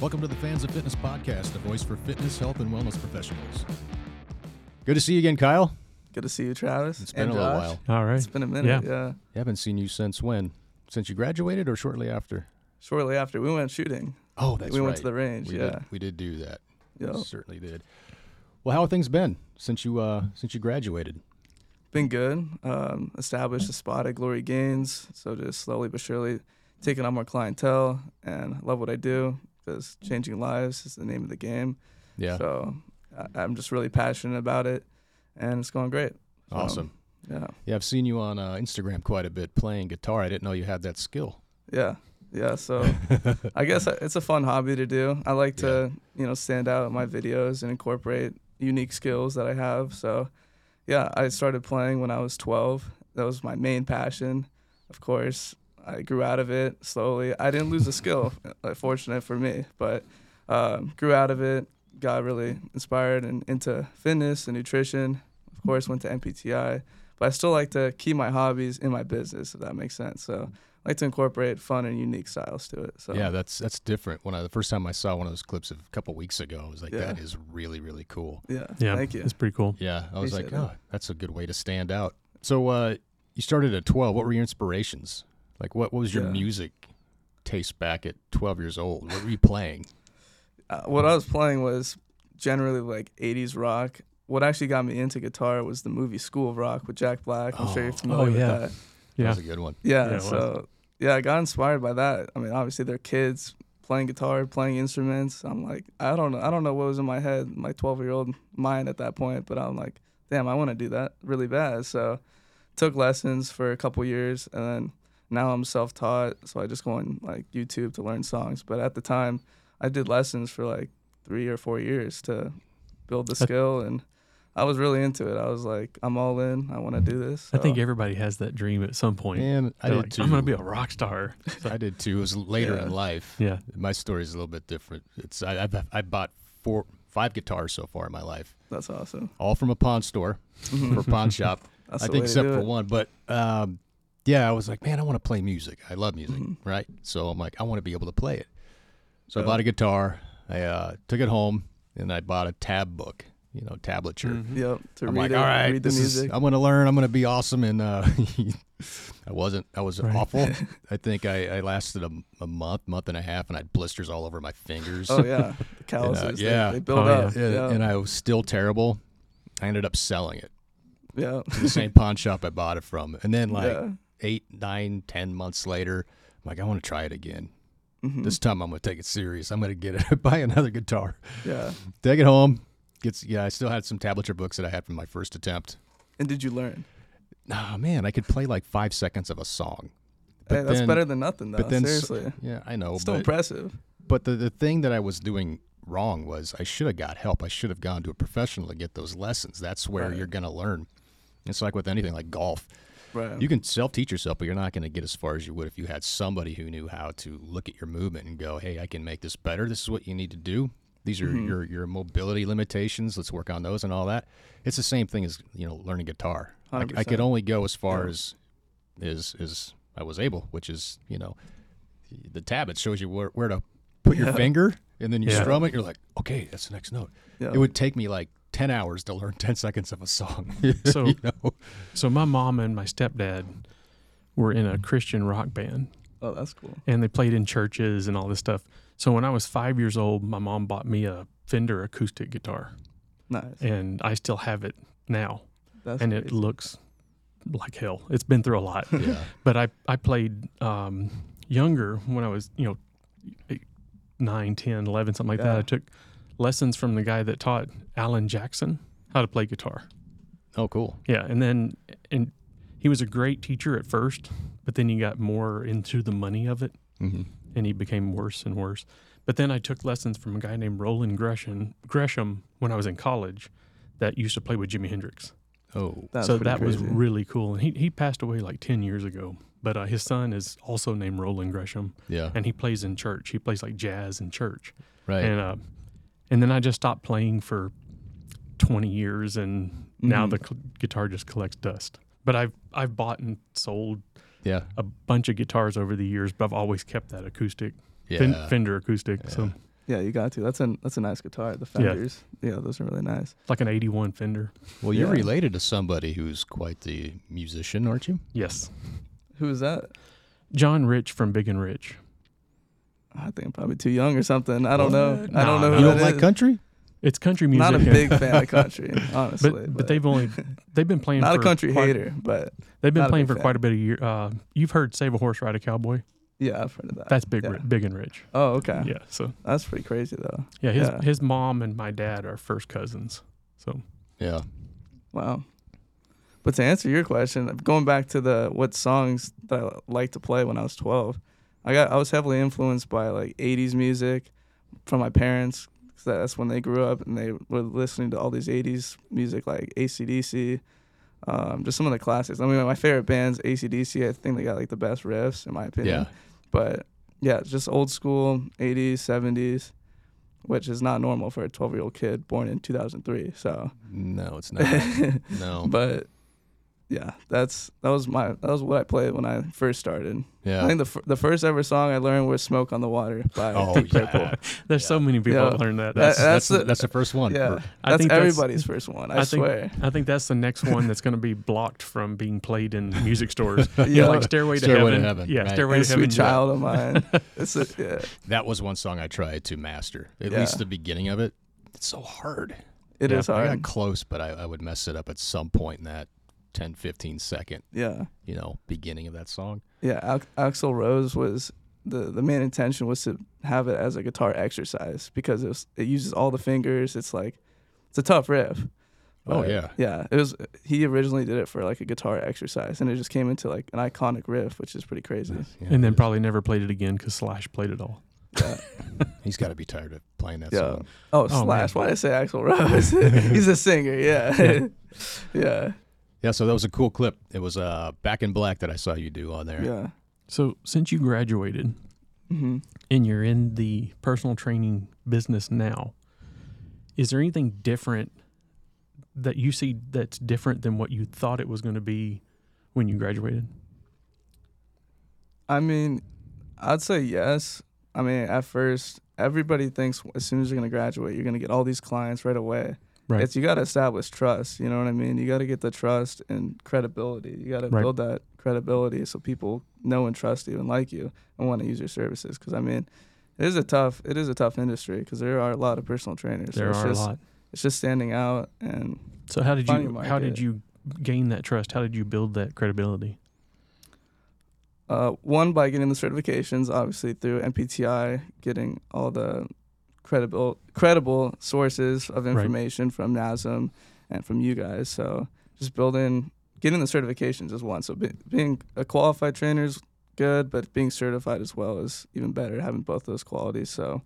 Welcome to the Fans of Fitness podcast, a voice for fitness, health, and wellness professionals. Good to see you again, Kyle. Good to see you, Travis. It's been and a little Josh. while. All right. It's been a minute. Yeah. Yeah. Haven't seen you since when? Since you graduated or shortly after? Shortly after we went shooting, Oh, that's we right. went to the range. we yeah. did, we did do that. Yep. Certainly did. Well, how have things been since you uh, since you graduated? Been good. Um, established a spot at Glory Gains. So just slowly but surely taking on more clientele and I love what I do because changing lives is the name of the game. Yeah, So I, I'm just really passionate about it and it's going great. So, awesome. Yeah. Yeah, I've seen you on uh, Instagram quite a bit playing guitar. I didn't know you had that skill. Yeah. Yeah. So I guess it's a fun hobby to do. I like to, you know, stand out in my videos and incorporate unique skills that I have. So, yeah, I started playing when I was 12. That was my main passion. Of course, I grew out of it slowly. I didn't lose the skill, like, fortunate for me, but um, grew out of it. Got really inspired and into fitness and nutrition. Of course, went to NPTI, but I still like to keep my hobbies in my business, if that makes sense. So I like to incorporate fun and unique styles to it. So Yeah, that's that's different. When I the first time I saw one of those clips a couple weeks ago, I was like, Yeah. that is really really cool. yeah, Yeah. thank you. It's pretty cool. Yeah, I was like, Appreciate oh, that's a good way to stand out. So uh, you started at 12. What were your inspirations? Like, what, what was your Yeah. music taste back at 12 years old? What were you playing? Uh, what I was playing was generally like 80s rock. What actually got me into guitar was the movie School of Rock with Jack Black. I'm sure you're Oh. familiar Oh, yeah. that. That Yeah. was a good one. Yeah, Yeah, it was. so yeah, I got inspired by that. I mean, obviously they're kids playing guitar, playing instruments. I'm like, I don't know, I don't know what was in my head, my 12 year old mind at that point, but I'm like, damn, I want to do that really bad. So took lessons for a couple years, and then now I'm self taught. So I just go on like YouTube to learn songs. But at the time, I did lessons for like three or four years to build the skill and. I was really into it. I was like, I'm all in. I want to do this. I think everybody has that dream at some point. And I They're did like, too. I'm going to be a rock star. I did too. It was later Yeah. in life. Yeah. My story is a little bit different. It's I, I've I bought four five guitars so far in my life, that's awesome. all from a pawn store or pawn shop. That's I the think way to except do for one. But um, yeah, I was like, man, I want to play music. I love music, Mhm. right? So I'm like, I want to be able to play it. So I bought a guitar. I uh, took it home and I bought a tab book, you know, tablature. Mhm. Yep. To I'm read like, it, all right, read the this is- I'm going to learn. I'm going to be awesome. And uh, I wasn't. I was Right. awful. I think I, I lasted a, a month, month and a half, and I had blisters all over my fingers. oh yeah, the calluses. yeah. They, they build Oh, up. and, Yeah. and I was still terrible. I ended up selling it yeah. to the same pawn shop I bought it from. And then like yeah. Eight, nine, ten months later, I'm like, I want to try it again. Mhm. This time I'm gonna take it serious. I'm gonna get it, buy another guitar, yeah. take it home. Gets yeah. I still had some tablature books that I had from my first attempt. And did you learn? Nah, man, I could play like five seconds of a song. Hey, that's then- better than nothing, though. but then Seriously, Yeah, I know. still but impressive. but the, the thing that I was doing wrong was I should have got help. I should have gone to a professional to get those lessons. That's where Right. you're gonna learn. It's like with anything like golf. Right. You can self teach yourself, but you're not going to get as far as you would if you had somebody who knew how to look at your movement and go, "Hey, I can make this better. This is what you need to do. These are Mhm. your your mobility limitations. Let's work on those and all that." It's the same thing as you know learning guitar. I, I could only go as far Yeah. as as as I was able, which is you know the tab. It shows you where, where to put your finger, and then you Yeah. strum it. You're like, okay, that's the next note. yeah. It would take me like ten hours to learn ten seconds of a song. So- you know? So my mom and my stepdad were in a Christian rock band oh, that's cool. and they played in churches and all this stuff. So when I was five years old, my mom bought me a Fender acoustic guitar Nice. and I still have it now. That's and it looks like hell. It's been through a lot. yeah. but I I played um, younger when I was you know eight, 9, 10, 11, something like that. I took lessons from the guy that taught Alan Jackson how to play guitar. Oh, cool. Yeah, and then and he was a great teacher at first, but then he got more into the money of it, hmm and he became worse and worse. But then I took lessons from a guy named Roland Gresham Gresham when I was in college, that used to play with Jimi Hendrix. Oh, That's so pretty that was really cool. And he, he passed away like 10 years ago. But uh, his son is also named Roland Gresham, yeah. and he plays in church. He plays like jazz in church. Right. And uh, and then I just stopped playing for 20 years, and now Mhm. the cl- guitar just collects dust. But I've I've bought and sold yeah. a bunch of guitars over the years, but I've always kept that acoustic Yeah. Fen- Fender acoustic. So Yeah, you got to. That's a that's a nice guitar. The Fenders. Yeah, those are really nice. Like an 81 Fender. Well, you're Yeah. related to somebody who's quite the musician, aren't you? Yes. Who is that? John Rich from Big and Rich. I think I'm probably too young or something. I don't know. What? I don't know who You that don't like is. country? It's country music. Not a big fan of country, honestly. but, but they've only they've been playing not for a country quite, hater, but They've been playing for fan. quite a bit of year. Uh, you've heard "Save a Horse, Ride a Cowboy." yeah, I've heard of that. That's big, yeah. Big and rich. Oh, okay. Yeah. So That's pretty crazy though. yeah, his Yeah. his mom and my dad are first cousins. So Yeah. Wow. But to answer your question, going back to the what songs that I liked to play when I was 12, I got I was heavily influenced by like 80s music from my parents. 'cause that's when they grew up and they were listening to all these 80s music like ACDC, um, just some of the classics. I mean, my favorite band's ACDC. I think they got like the best riffs in my opinion. Yeah. But yeah, just old school 80s, 70s, which is not normal for a 12 year old kid born in 2003. So, No, it's not. no. but yeah, that's that was my that was what I played when I first started. yeah. I think the fir- the first ever song I learned was "Smoke on the Water" by Oh, Deep yeah. Purple. there's so many people Yeah. that learn that. That's, that's, that's the, the- that's the first one. Yeah, For- I that's think that's- everybody's first one. I, I think- swear. I think that's the next one that's going to be blocked from being played in music stores. Yeah. yeah, like Stairway to Stairway to Heaven. Heaven, Yeah, right. Stairway And to Heaven. Sweet Child of Mine. It's a, yeah, that was one song I tried to master. At Yeah. least the beginning of it. It's so hard. it is Yeah, I got hard. close, but I, I would mess it up at some point in that 10, 15 second, Yeah, you know, beginning of that song. yeah. Al- Axl Rose was the the main intention was to have it as a guitar exercise because it was, it uses all the fingers. It's like it's a tough riff. Oh, yeah. yeah. It was. He originally did it for like a guitar exercise, and it just came into like an iconic riff, which is pretty crazy. Yeah, and then probably never played it again because Slash played it all. Yeah. He's got to be tired of playing that Yeah. song. Oh, Oh, Slash. man. Why did I say Axl Rose? He's a singer. Yeah. Yeah. yeah. Yeah, so that was a cool clip. It was uh, Back in Black that I saw you do on there. Yeah. So since you graduated hmm and you're in the personal training business now, is there anything different that you see that's different than what you thought it was going to be when you graduated? I mean, I'd say yes. I mean, at first, everybody thinks as soon as you're gonna graduate, you're gonna get all these clients right away. Right. It's you got to establish trust. You know what I mean? You got to get the trust and credibility. You got to Right. build that credibility so people know and trust you and like you and want to use your services. Because I mean, it is a tough it is a tough industry because there are a lot of personal trainers. So there it's are just, a lot. It's just standing out and So how did you how did you gain that trust? How did you build that credibility? Uh, one by getting the certifications, obviously through NPTI, getting all the credible credible sources of Right. information from NASM and from you guys. So just building, getting the certifications is one. So be, being a qualified trainer is good, but being certified as well is even better. Having both those qualities. So,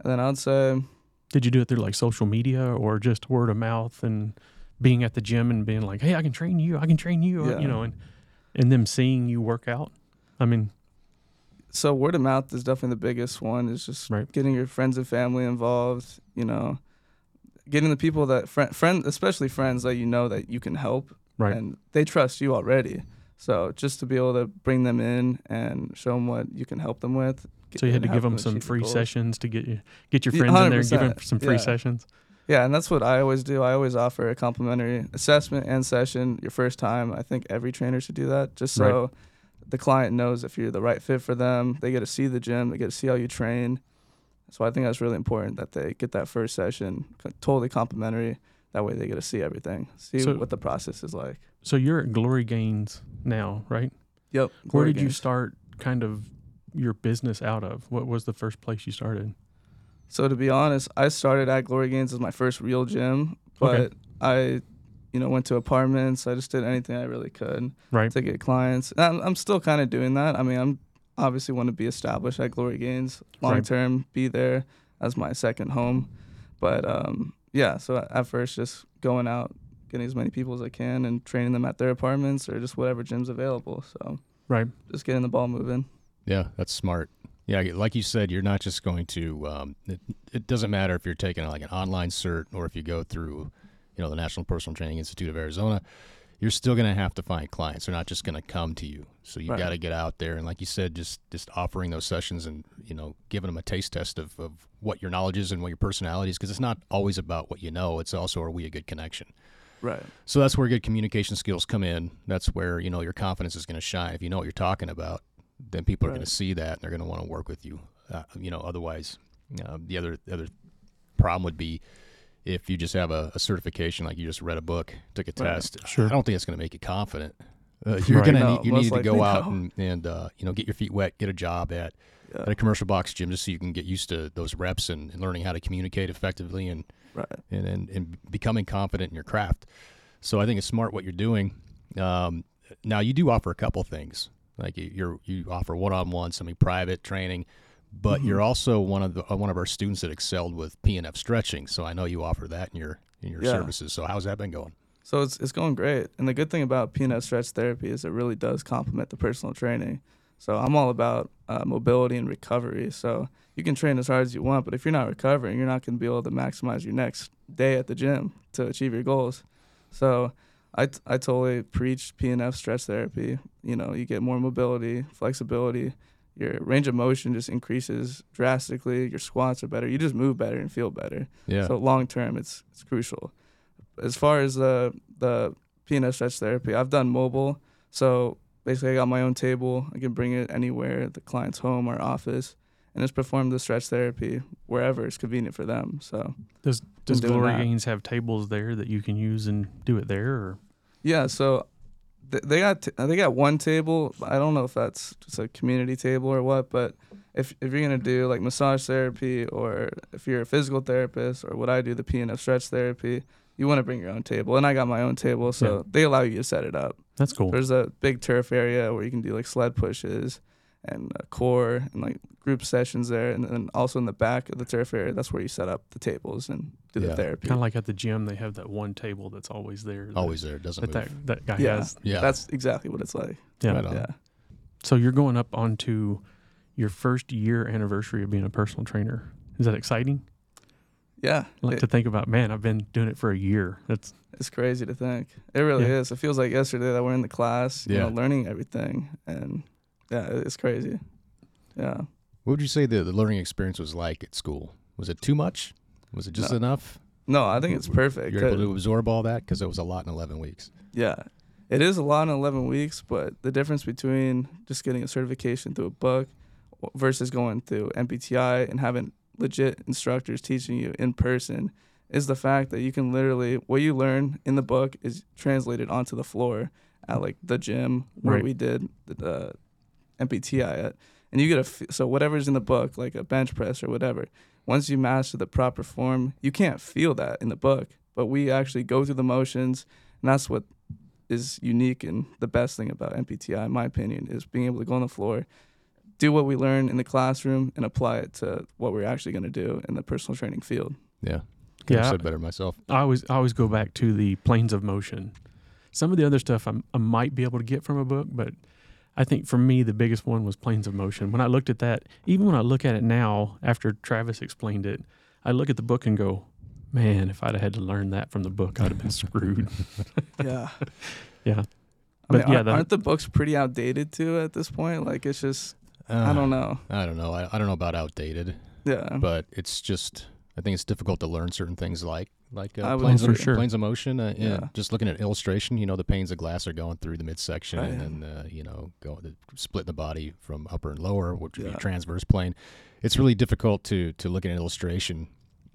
and then I'd say Did you do it through like social media or just word of mouth and being at the gym and being like, "Hey, I can train you. I can train you." Yeah. You know, and and them seeing you work out. I mean, so word of mouth is definitely the biggest one is just Right. getting your friends and family involved you know getting the people that friend, friend especially friends that you know that you can help right. and they trust you already so just to be able to bring them in and show them what you can help them with so you had to give help them some free goals. sessions to get you get your friends in there and give them some free yeah. sessions. yeah and that's what i always do i always offer a complimentary assessment and session your first time i think every trainer should do that just so the client knows if you're the right fit for them they get to see the gym they get to see how you train so i think that's really important that they get that first session totally complimentary that way they get to see everything see So- what the process is like So you're at Glory Gains now, right? yep Where Glory did you start kind of your business out of? What was the first place you started? So to be honest, I started at Glory Gains as my first real gym, but Okay. I, you know, went to apartments. I just did anything I really could Right. to get clients. And I'm, I'm still kind of doing that. I mean, I'm obviously want to be established at Glory Gains long Right. term, be there as my second home. But um, yeah, so at first just going out, getting as many people as I can, and training them at their apartments or just whatever gym's available. So Right. just getting the ball moving. Yeah, that's smart. Yeah, like you said, you're not just going to. Um, it, it doesn't matter if you're taking like an online cert or if you go through, you know, the National Personal Training Institute of Arizona. you're still going to have to find clients. They're not just going to come to you. So you Right. got to get out there and, like you said, just just offering those sessions and you know giving them a taste test of, of what your knowledge is and what your personality is, because it's not always about what you know. It's also are we a good connection. Right. So that's where good communication skills come in. That's where you know your confidence is going to shine. If you know what you're talking about, then people are going to see that and they're going to want to work with you. Uh, you know, otherwise, uh, the other the other problem would be if you just have a, a certification, like you just read a book, took a Right. test. Sure. I don't think it's going to make you confident. Uh, you're Right. gonna No, need, you need to go out no. and, and uh, you know get your feet wet, get a job at Yeah. at a commercial box gym, just so you can get used to those reps and, and learning how to communicate effectively and Right. and, and, and becoming confident in your craft. So I think it's smart what you're doing. Um, now you do offer a couple things, like you- you're you offer one-on-one, semi private training, but Mhm. you're also one of the uh, one of our students that excelled with PNF stretching. So I know you offer that in your in your Yeah. services. So how's that been going? So it's it's going great. And the good thing about PNF stretch therapy is it really does complement the personal training. So I'm all about uh, mobility and recovery. So you can train as hard as you want, but if you're not recovering, you're not going to be able to maximize your next day at the gym to achieve your goals. So I, t- I totally preach PNF stretch therapy. You know, you get more mobility, flexibility. Your range of motion just increases drastically. Your squats are better. You just move better and feel better. Yeah. So long term, it's it's crucial. As far as the the PNF stretch therapy, I've done mobile. So basically, I got my own table. I can bring it anywhere, the client's home or office, and just perform the stretch therapy wherever it's convenient for them. So Does does Glory that. Gains have tables there that you can use and do it there? Or yeah, so th- they got t- they got one table. I don't know if that's just a community table or what, but if if you're gonna do like massage therapy or if you're a physical therapist or what I do, the PNF stretch therapy, you want to bring your own table. And I got my own table, so Yeah. they allow you to set it up. that's cool. There's a big turf area where you can do like sled pushes and uh, core and like group sessions there, and then also in the back of the turf area, that's where you set up the tables and do Yeah. the therapy. Kind of like at the gym, they have that one table that's always there. that- Always there. Doesn't that move. that, that guy Yeah. has. yeah. That's exactly what it's like. Yeah. Right on. Yeah. So you're going up onto your first year anniversary of being a personal trainer. Is that exciting? Yeah. I like It- to think about, man, I've been doing it for a year. That's It's crazy to think. It really Yeah. is. It feels like yesterday that we're in the class, you Yeah. know, learning everything, and yeah, it's crazy. Yeah. What would you say the, the learning experience was like at school? Was it too much? Was it just No. enough? No, I think it's perfect. You're able to absorb all that because it was a lot in 11 weeks. Yeah. It is a lot in 11 weeks, but the difference between just getting a certification through a book versus going through NPTI and having legit instructors teaching you in person is the fact that you can literally, what you learn in the book is translated onto the floor at like the gym where Right. we did the uh, NPTI at. And you get a, f- so whatever's in the book, like a bench press or whatever, once you master the proper form, you can't feel that in the book. But we actually go through the motions, and that's what is unique and the best thing about NPTI, in my opinion, is being able to go on the floor, do what we learn in the classroom, and apply it to what we're actually going to do in the personal training field. Yeah. Couldn't have Yeah. said better myself. I always I always go back to the planes of motion. Some of the other stuff I'm, I might be able to get from a book, but I think for me the biggest one was planes of motion. When I looked at that, even when I look at it now after Travis explained it, I look at the book and go, "Man, if I'd have had to learn that from the book, I'd have been screwed." Yeah. yeah, I mean, But yeah, aren't, that- aren't the books pretty outdated too at this point? Like, it's just, Uh, I don't know. I don't know. I, I don't know about outdated, Yeah. but it's just I think it's difficult to learn certain things like like uh, planes, agree. of, sure. planes of motion. Uh, yeah. Just looking at illustration, you know, the panes of glass are going through the midsection Right. and then uh, you know go the, split the body from upper and lower, which would Yeah. be transverse plane. It's really difficult to to look at an illustration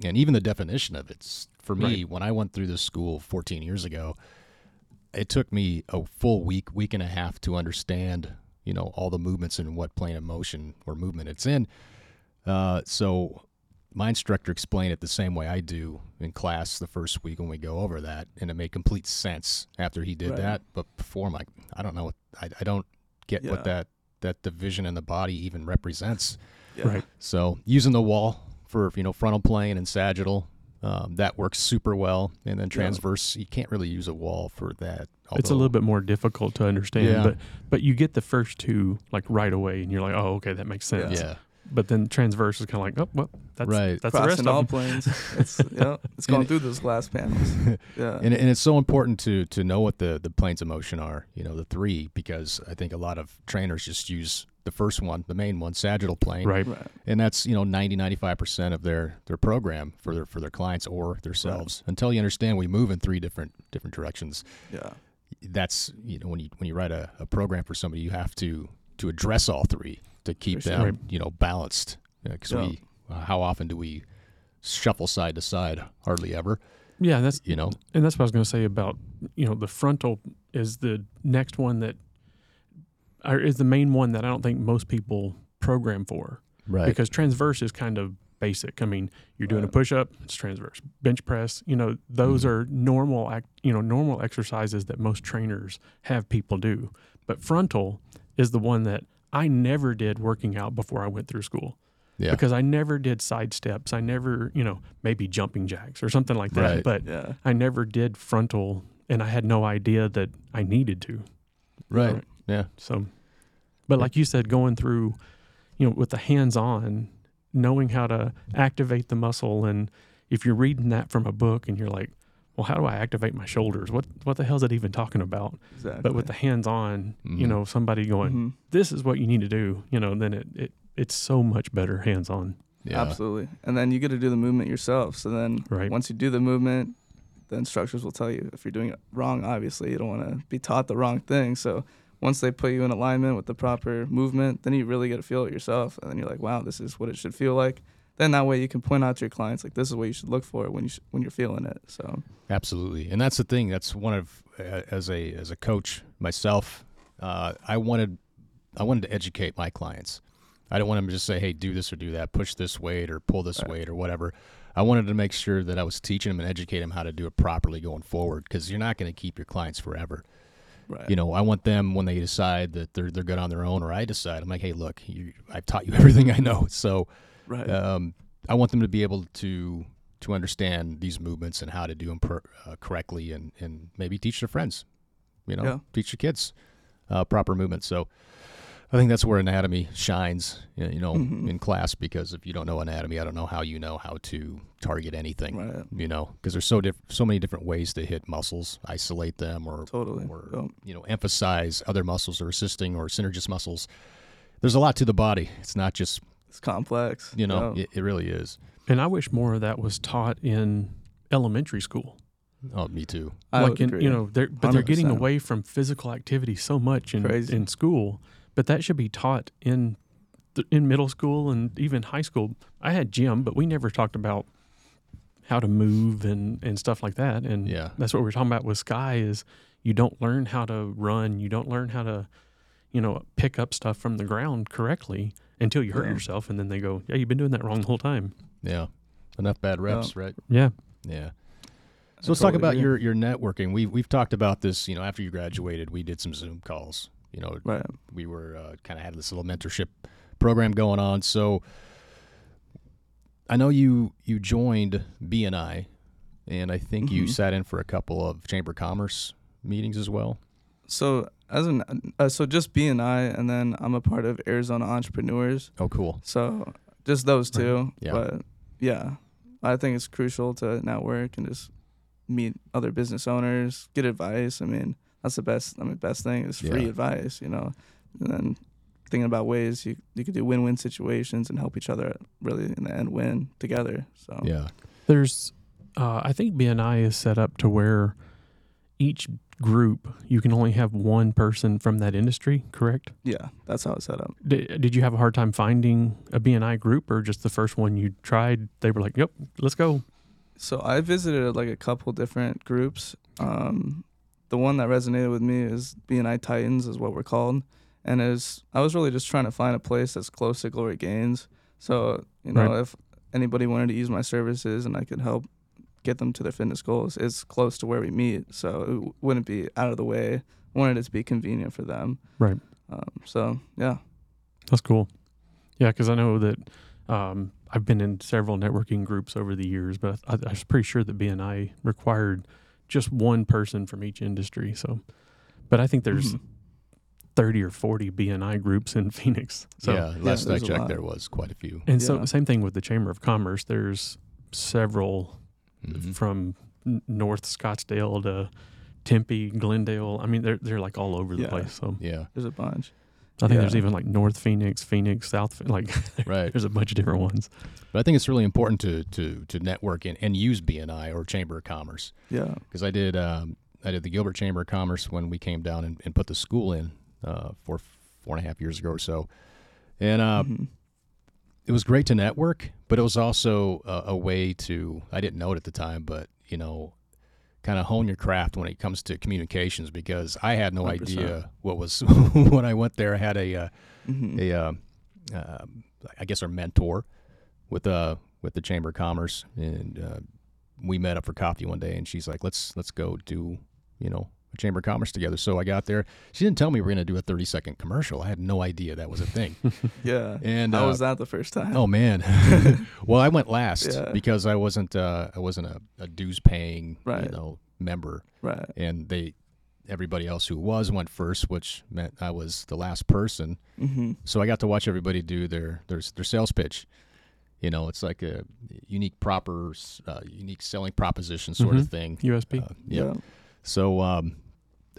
and even the definition of it's For me, Right. when I went through this school 14 years ago, it took me a full week, week and a half to understand, you know, all the movements and what plane of motion or movement it's in. Uh, so my instructor explained it the same way I do in class the first week when we go over that, and it made complete sense after he did Right. that. But before, I'm like, I don't know, what, I, I don't get Yeah. what that that division in the body even represents. yeah. right. So using the wall for you know frontal plane and sagittal, um, that works super well. And then Yeah. transverse, you can't really use a wall for that. it's a little bit more difficult to understand, Yeah. but but you get the first two like right away, and you're like, "Oh, okay, that makes sense." Yeah, but then transverse is kind of like, oh, well, that's Right. that's the rest Crossing of all them. planes. It's yeah, it's going through those glass panels. Yeah. and, and it's so important to to know what the the planes of motion are you know the three because i think a lot of trainers just use the first one the main one sagittal plane Right. right. and that's you know 90 95% of their their program for their for their clients or themselves until you understand we move in three different different directions Yeah. that's you know when you when you write a, a program for somebody you have to to address all three to keep sure. them you know balanced because Yeah. we uh, how often do we shuffle side to side hardly ever Yeah, that's you know and that's what I was going to say about you know the frontal is the next one that or is the main one that I don't think most people program for right because transverse is kind of basic. I mean, you're doing a push up, it's transverse. Bench press, you know, those Mhm. are normal act, you know, normal exercises that most trainers have people do. But frontal is the one that I never did working out before I went through school yeah because I never did side steps. I never, you know, maybe jumping jacks or something like that, Right. but Yeah. I never did frontal and I had no idea that I needed to. right Right. yeah So, but like you said, going through, you know, with the hands on, knowing how to activate the muscle. And if you're reading that from a book and you're like, well, how do I activate my shoulders? What, what the hell is it even talking about? Exactly. But with the hands on, you Mhm. know, somebody going, Mhm. this is what you need to do, you know, then it, it, it's so much better hands on. yeah Absolutely. And then you get to do the movement yourself. So then Right. once you do the movement, the instructors will tell you if you're doing it wrong, obviously. You don't want to be taught the wrong thing. So once they put you in alignment with the proper movement, then you really get to feel it yourself. And then you're like, wow, this is what it should feel like. Then that way you can point out to your clients, like, this is what you should look for when, you sh- when you're feeling it. So, Absolutely, and that's the thing. That's one of as a as a coach myself. Uh, I wanted I wanted to educate my clients. I don't want them to just say, "Hey, do this or do that, push this weight or pull this Right. weight or whatever." I wanted to make sure that I was teaching them and educating them how to do it properly going forward because you're not going to keep your clients forever. right. You know, I want them when they decide that they're they're good on their own, or I decide, I'm like, "Hey, look, you, I've taught you everything I know." So right. um, I want them to be able to to understand these movements and how to do them per, uh, correctly, and and maybe teach their friends, you know, Yeah. teach your kids uh, proper movement. So I think that's where anatomy shines, you know, Mhm. in class. Because if you don't know anatomy, I don't know how you know how to target anything, right. you know, because there's so diff- so many different ways to hit muscles, isolate them, or Totally. or you know emphasize other muscles or assisting or synergist muscles. There's a lot to the body. It's not just It's complex. you know, Yep. it, it really is. And I wish more of that was taught in elementary school. Oh, me too. I like would in, agree. you know, they're but they're getting away from physical activity so much in Crazy. in school. But that should be taught in th- in middle school and even high school. I had gym, but we never talked about how to move and and stuff like that. And Yeah. that's what we're talking about with Sky is you don't learn how to run, you don't learn how to you know pick up stuff from the ground correctly until you hurt Yeah. yourself, and then they go, "Yeah, you've been doing that wrong the whole time." Yeah. Enough bad reps, right? Yeah, Yeah. I So let's talk about agree. your your networking. We've we've talked about this. You know, after you graduated, we did some Zoom calls. You know, Right. we were uh, kind of had this little mentorship program going on. So I know you you joined BNI, and I think you Mhm. sat in for a couple of Chamber of Commerce meetings as well. So as an uh, so just BNI, and then I'm a part of Arizona Entrepreneurs. Oh, cool. So just those Right. two. Yeah. But yeah, I think it's crucial to network and just meet other business owners, get advice. I mean, that's the best. I mean, best thing is free Yeah. advice. You know, and then thinking about ways you you could do win-win situations and help each other really in the end win together. So Yeah. There's, uh, I think BNI is set up to where each group you can only have one person from that industry. Correct? yeah, that's how it's set up. Did, did you have a hard time finding a BNI group, or just the first one you tried? They were like, "Yep, let's go." So I visited like a couple different groups. Um, the one that resonated with me is BNI Titans, is what we're called, and is I was really just trying to find a place that's close to Glory Gains. So you know, Right. if anybody wanted to use my services and I could help get them to their fitness goals, is close to where we meet, so it wouldn't be out of the way. I wanted it to be convenient for them. Right. Um, so yeah, That's cool. Yeah, because I know that um, I've been in several networking groups over the years, but I, I was pretty sure that BNI required just one person from each industry. So, but I think there's Mhm. 30 or 40 BNI groups in Phoenix. So, yeah, last I checked, there was quite a few. and so same thing with the Chamber of Commerce. There's several Mhm. from North Scottsdale to Tempe, Glendale. I mean, they're they're like all over the Yeah. place. So Yeah, There's a bunch. I think there's even like North Phoenix, Phoenix, South. Like right. there's a bunch of different ones. But I think it's really important to to to network and, and use BNI or Chamber of Commerce Yeah. because I did um, I did the Gilbert Chamber of Commerce when we came down and, and put the school in uh, four four and a half years ago or so, and uh, Mhm. it was great to network, but it was also a, a way to I didn't know it at the time, but you know, kind of hone your craft when it comes to communications because I had no 100%. idea what was when I went there. I had a uh, Mhm. a uh, uh, I guess our mentor with uh with the Chamber of Commerce, and uh, we met up for coffee one day, and she's like, "Let's let's go do you know Chamber of Commerce together." So I got there. She didn't tell me we were going to do a thirty second commercial. I had no idea that was a thing. Yeah. And How uh, was that the first time? Oh man. well, I went last Yeah. because I wasn't uh, I wasn't a, a dues paying Right. you know member, Right. and they everybody else who was went first, which meant I was the last person. Mm-hmm. So I got to watch everybody do their their their sales pitch. You know, it's like a unique proper uh, unique selling proposition sort of Mhm. thing. USP. Uh, yeah. So um,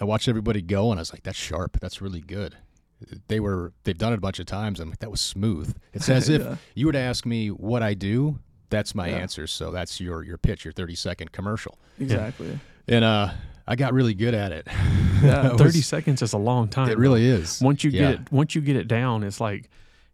I watched everybody go, and I was like, "That's sharp. That's really good." They were they've done it a bunch of times. I'm like, "That was smooth." It's as if Yeah. you were to ask me what I do. That's my Yeah. answer. So that's your your pitch, your 30 second commercial, Exactly. and uh, I got really good at it. Yeah, I 30 was- seconds is a long time. It really is. Once you Yeah. get it, once you get it down, it's like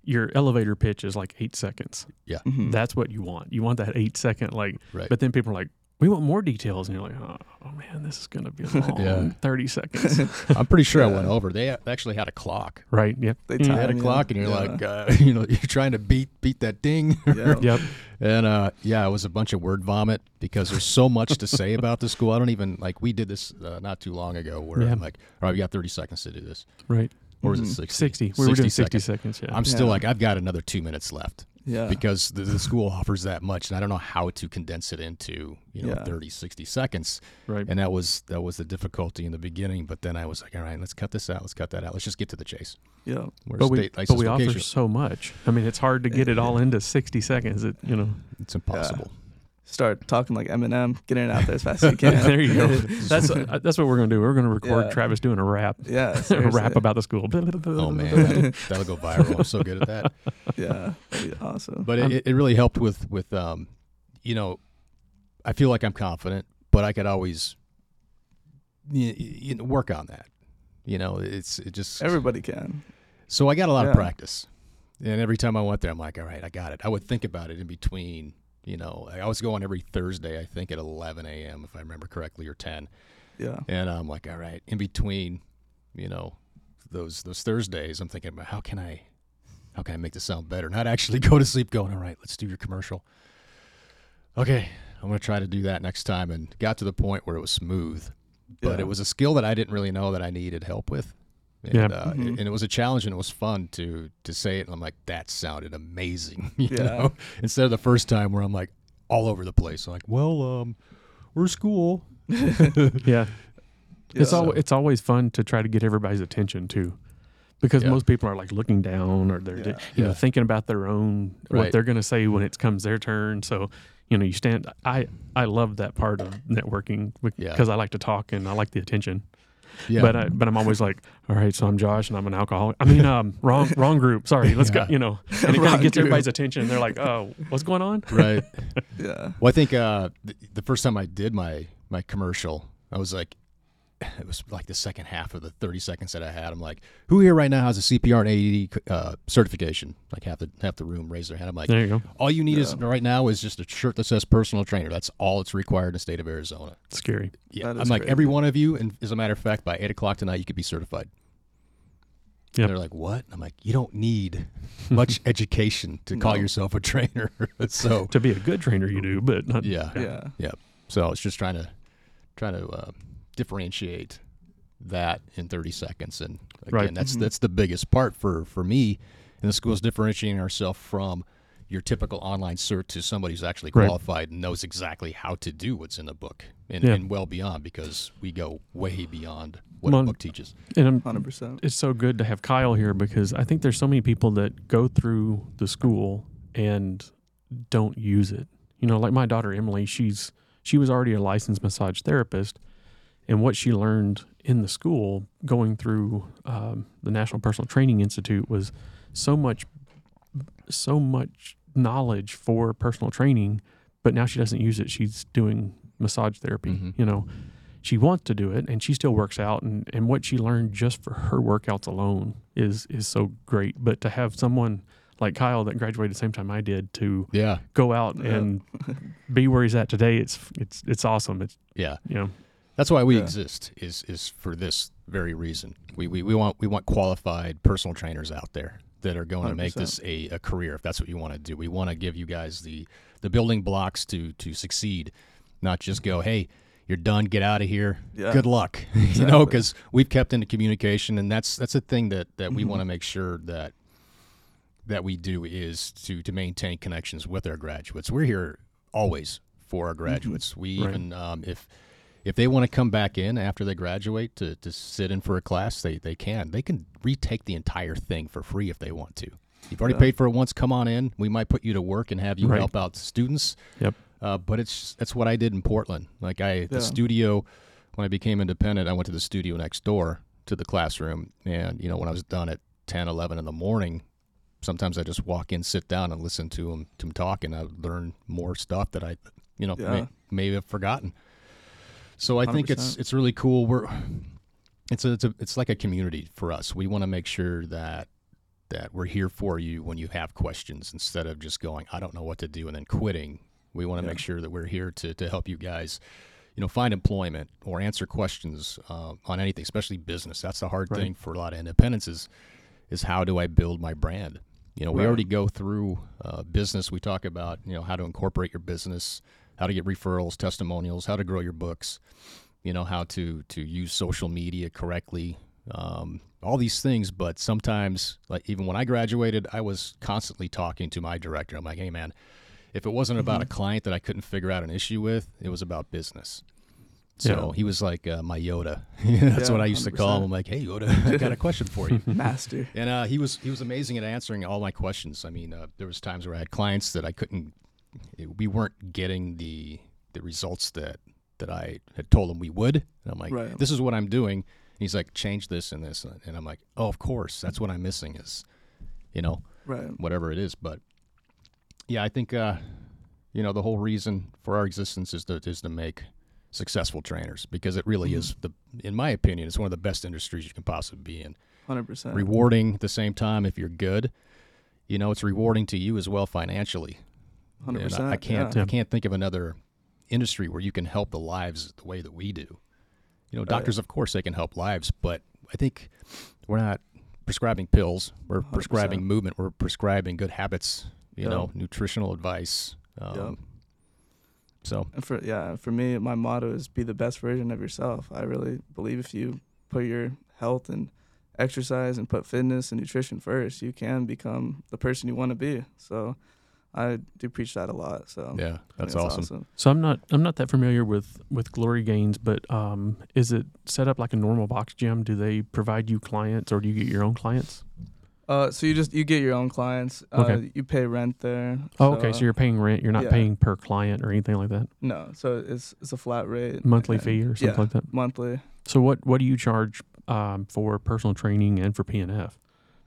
your elevator pitch is like eight seconds. Mhm. That's what you want. You want that eight second like. Right. But then people are like, we want more details, and you're like, oh, oh man, this is gonna be a long Yeah. 30 seconds, I'm pretty sure I went over. They actually had a clock. right? Yep. They Yeah. They time had a clock, and you're Yeah. like, uh, you know, you're trying to beat beat that ding. Yeah. Yep. And uh, yeah, it was a bunch of word vomit because there's so much to say about the school. I don't even like. We did this uh, not too long ago, where Yeah. I'm like, all right, we got 30 seconds to do this, Right. or is it Mhm. 60? 60. We were doing 60 seconds. seconds. Yeah. I'm still Yeah. like, I've got another two minutes left Yeah. because the, the school offers that much, and I don't know how to condense it into you know Yeah. 30, 60 seconds. right. And that was that was the difficulty in the beginning. But then I was like, all right, let's cut this out. Let's cut that out. Let's just get to the chase. yeah. We're a but we, but we offer so much. I mean, it's hard to get it all into 60 seconds. It, you know, It's impossible. Start talking like Eminem, getting it out there as fast as you can. there you go. That's uh, that's what we're gonna do. We're gonna record Yeah. Travis doing a rap, yeah. a rap about the school. Oh man, that'll, that'll go viral. I'm so good at that. Yeah. That'd be awesome. But it, it really helped with with um, you know, I feel like I'm confident, but I could always you, you know, work on that. You know, it's it just Everybody can. so I got a lot of practice, and every time I went there, I'm like, all right, I got it. I would think about it in between. You know, I was going every Thursday, I think at 11 a.m. if I remember correctly, or 10. Yeah. And I'm like, all right, in between, you know, those those Thursdays, I'm thinking about how can I how can I make this sound better? Not actually go to sleep going, all right, let's do your commercial. Okay, I'm gonna try to do that next time and got to the point where it was smooth. But Yeah. it was a skill that I didn't really know that I needed help with. And, Yeah. uh, Mhm. and it was a challenge and it was fun to to say it and I'm like, that sounded amazing. You Yeah. know? Instead of the first time where I'm like all over the place. like, well, um, we're school. Yeah. It's Yeah. al- it's always fun to try to get everybody's attention too, because Yeah. most people are like looking down or they're Yeah. you know Yeah. thinking about their own what Right. they're going to say when it comes their turn. So you know you stand. I I love that part of networking Yeah. because I like to talk and I like the attention. Yeah. But I, but I'm always like, all right, so I'm Josh and I'm an alcoholic. I mean, um, wrong wrong group. Sorry, let's Yeah. go. You know, and it kind of gets group. everybody's attention. They're like, oh, what's going on? right. Yeah. Well, I think uh, the, the first time I did my my commercial, I was like, it was like the second half of the 30 seconds that I had. I'm like, who here right now has a CPR and AED uh, certification? Like half the half the room raised their hand. I'm like, There you go. all you need is right now is just a shirt that says personal trainer. That's all it's required in the state of Arizona. It's Scary. Yeah, I'm is like crazy. every one of you, and as a matter of fact, by eight o'clock tonight, you could be certified. Yep. They're like, what? I'm like, you don't need much education to call No. yourself a trainer. so To be a good trainer, you do, but not, yeah, Yeah. So I was just trying to trying to uh, differentiate that in 30 seconds, and again, Right. that's Mhm. that's the biggest part for for me in the school is differentiating ourselves from your typical online cert to somebody who's actually Right. qualified and knows exactly how to do what's in the book and, Yeah. and well beyond because we go way beyond what Well, a book teaches. And I'm, Hundred percent. it's so good to have Kyle here because I think there's so many people that go through the school and don't use it. You know, like my daughter Emily, she's she was already a licensed massage therapist, and what she learned in the school going through um, the National Personal Training Institute was so much, so much knowledge for personal training, but now she doesn't use it. She's doing massage therapy. Mhm. You know, she wants to do it and she still works out and, and what she learned just for her workouts alone is is so great but to have someone like kyle that graduated the same time i did to Yeah, go out Yeah. and be where he's at today it's it's it's awesome it's yeah. you know That's why we Yeah. exist. Is is for this very reason. We, we we want we want qualified personal trainers out there that are going to make this a, a career if that's what you want to do. We want to give you guys the the building blocks to to succeed, not just go, hey, you're done, get out of here. Yeah. Good luck, you know, because we've kept into communication, and that's that's a thing that that we Mhm. want to make sure that that we do is to to maintain connections with our graduates. We're here always for our graduates. We Right. even um, if if they want to come back in after they graduate to, to sit in for a class, they, they can. They can retake the entire thing for free if they want to. You've already Yeah. paid for it once. Come on in. We might put you to work and have you Right. help out students. Yep. Uh, but it's that's what I did in Portland. Like I the studio when I became independent, I went to the studio next door to the classroom, and you know when I was done at 10, 11 in the morning, sometimes I just walk in, sit down, and listen to them to 'em talk, and I learn more stuff that I, you know, Yeah. may, may have forgotten. So I think it's 100%. it's really cool. We're it's a, it's a it's like a community for us. We want to make sure that that we're here for you when you have questions instead of just going, I don't know what to do and then quitting. We want to Yeah. make sure that we're here to to help you guys, you know, find employment or answer questions uh, on anything, especially business. That's the hard Right. thing for a lot of independents is is how do I build my brand? You know, we already go through uh, business. We talk about you know how to incorporate your business, how to get referrals, testimonials, how to grow your books, you know how to to use social media correctly, um, all these things. But sometimes, like even when I graduated, I was constantly talking to my director. I'm like, hey man, if it wasn't about a client that I couldn't figure out an issue with, it was about business. So Yeah. he was like uh, my Yoda. That's Yeah, what I used to call him. I'm like, hey Yoda, I got a question for you. Master. And uh, he was he was amazing at answering all my questions. I mean, uh, there was times where I had clients that I couldn't, we weren't getting the the results that that I had told him we would. And I'm like, Right. this is what I'm doing. And he's like, change this and this, and I'm like, oh, of course, that's what I'm missing is, you know, Right. whatever it is. But yeah, I think uh, you know the whole reason for our existence is to is to make successful trainers because it really is the in my opinion it's one of the best industries you can possibly be in Hundred percent. rewarding at the same time if you're good. You know, it's rewarding to you as well financially. Hundred percent. I, can't Yeah. I can't think of another industry where you can help the lives the way that we do. You know, doctors of course they can help lives, but I think we're not prescribing pills. We're 100%. prescribing movement. We're prescribing good habits. You Yeah. know, nutritional advice. Um, Yeah. So And for yeah, for me, my motto is be the best version of yourself. I really believe if you put your health and exercise and put fitness and nutrition first, you can become the person you want to be. So I do preach that a lot. So yeah, that's it's awesome. so i'm not i'm not that familiar with with glory gains but um is it set up like a normal box gym do they provide you clients or do you get your own clients Uh, so you just you get your own clients. Uh, Okay. You pay rent there. oh okay so you're paying rent you're not yeah. paying per client or anything like that no. So it's it's a flat rate. monthly and- fee or something yeah, like that Monthly. so what what do you charge um, for personal training and for pnf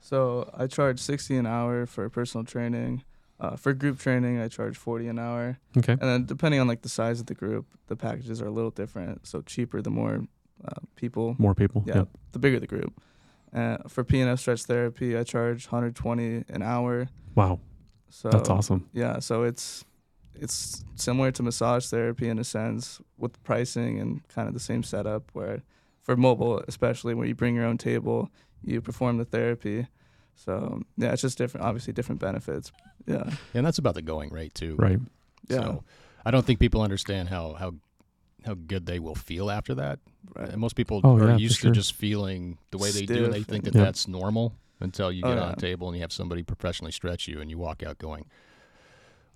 So I charge sixty an hour for personal training. Uh, for group training, I charge forty an hour. okay And then depending on like the size of the group, the packages are a little different. So cheaper the more uh, people. more people Yeah, the bigger the group. Uh, for PNF stretch therapy, I charge 120 an hour. wow So that's awesome Yeah, so it's it's similar to massage therapy in a sense with pricing and kind of the same setup where for mobile especially where you bring your own table, you perform the therapy. So yeah, it's just different obviously different benefits. Yeah. And that's about the going rate too. right Yeah. So I don't think people understand how how how good they will feel after that. right. And most people Oh, are yeah, for used sure. to just feeling the way they do, and they think that and- Yeah. that's normal until you Oh, get on a table and you have somebody professionally stretch you, and you walk out going,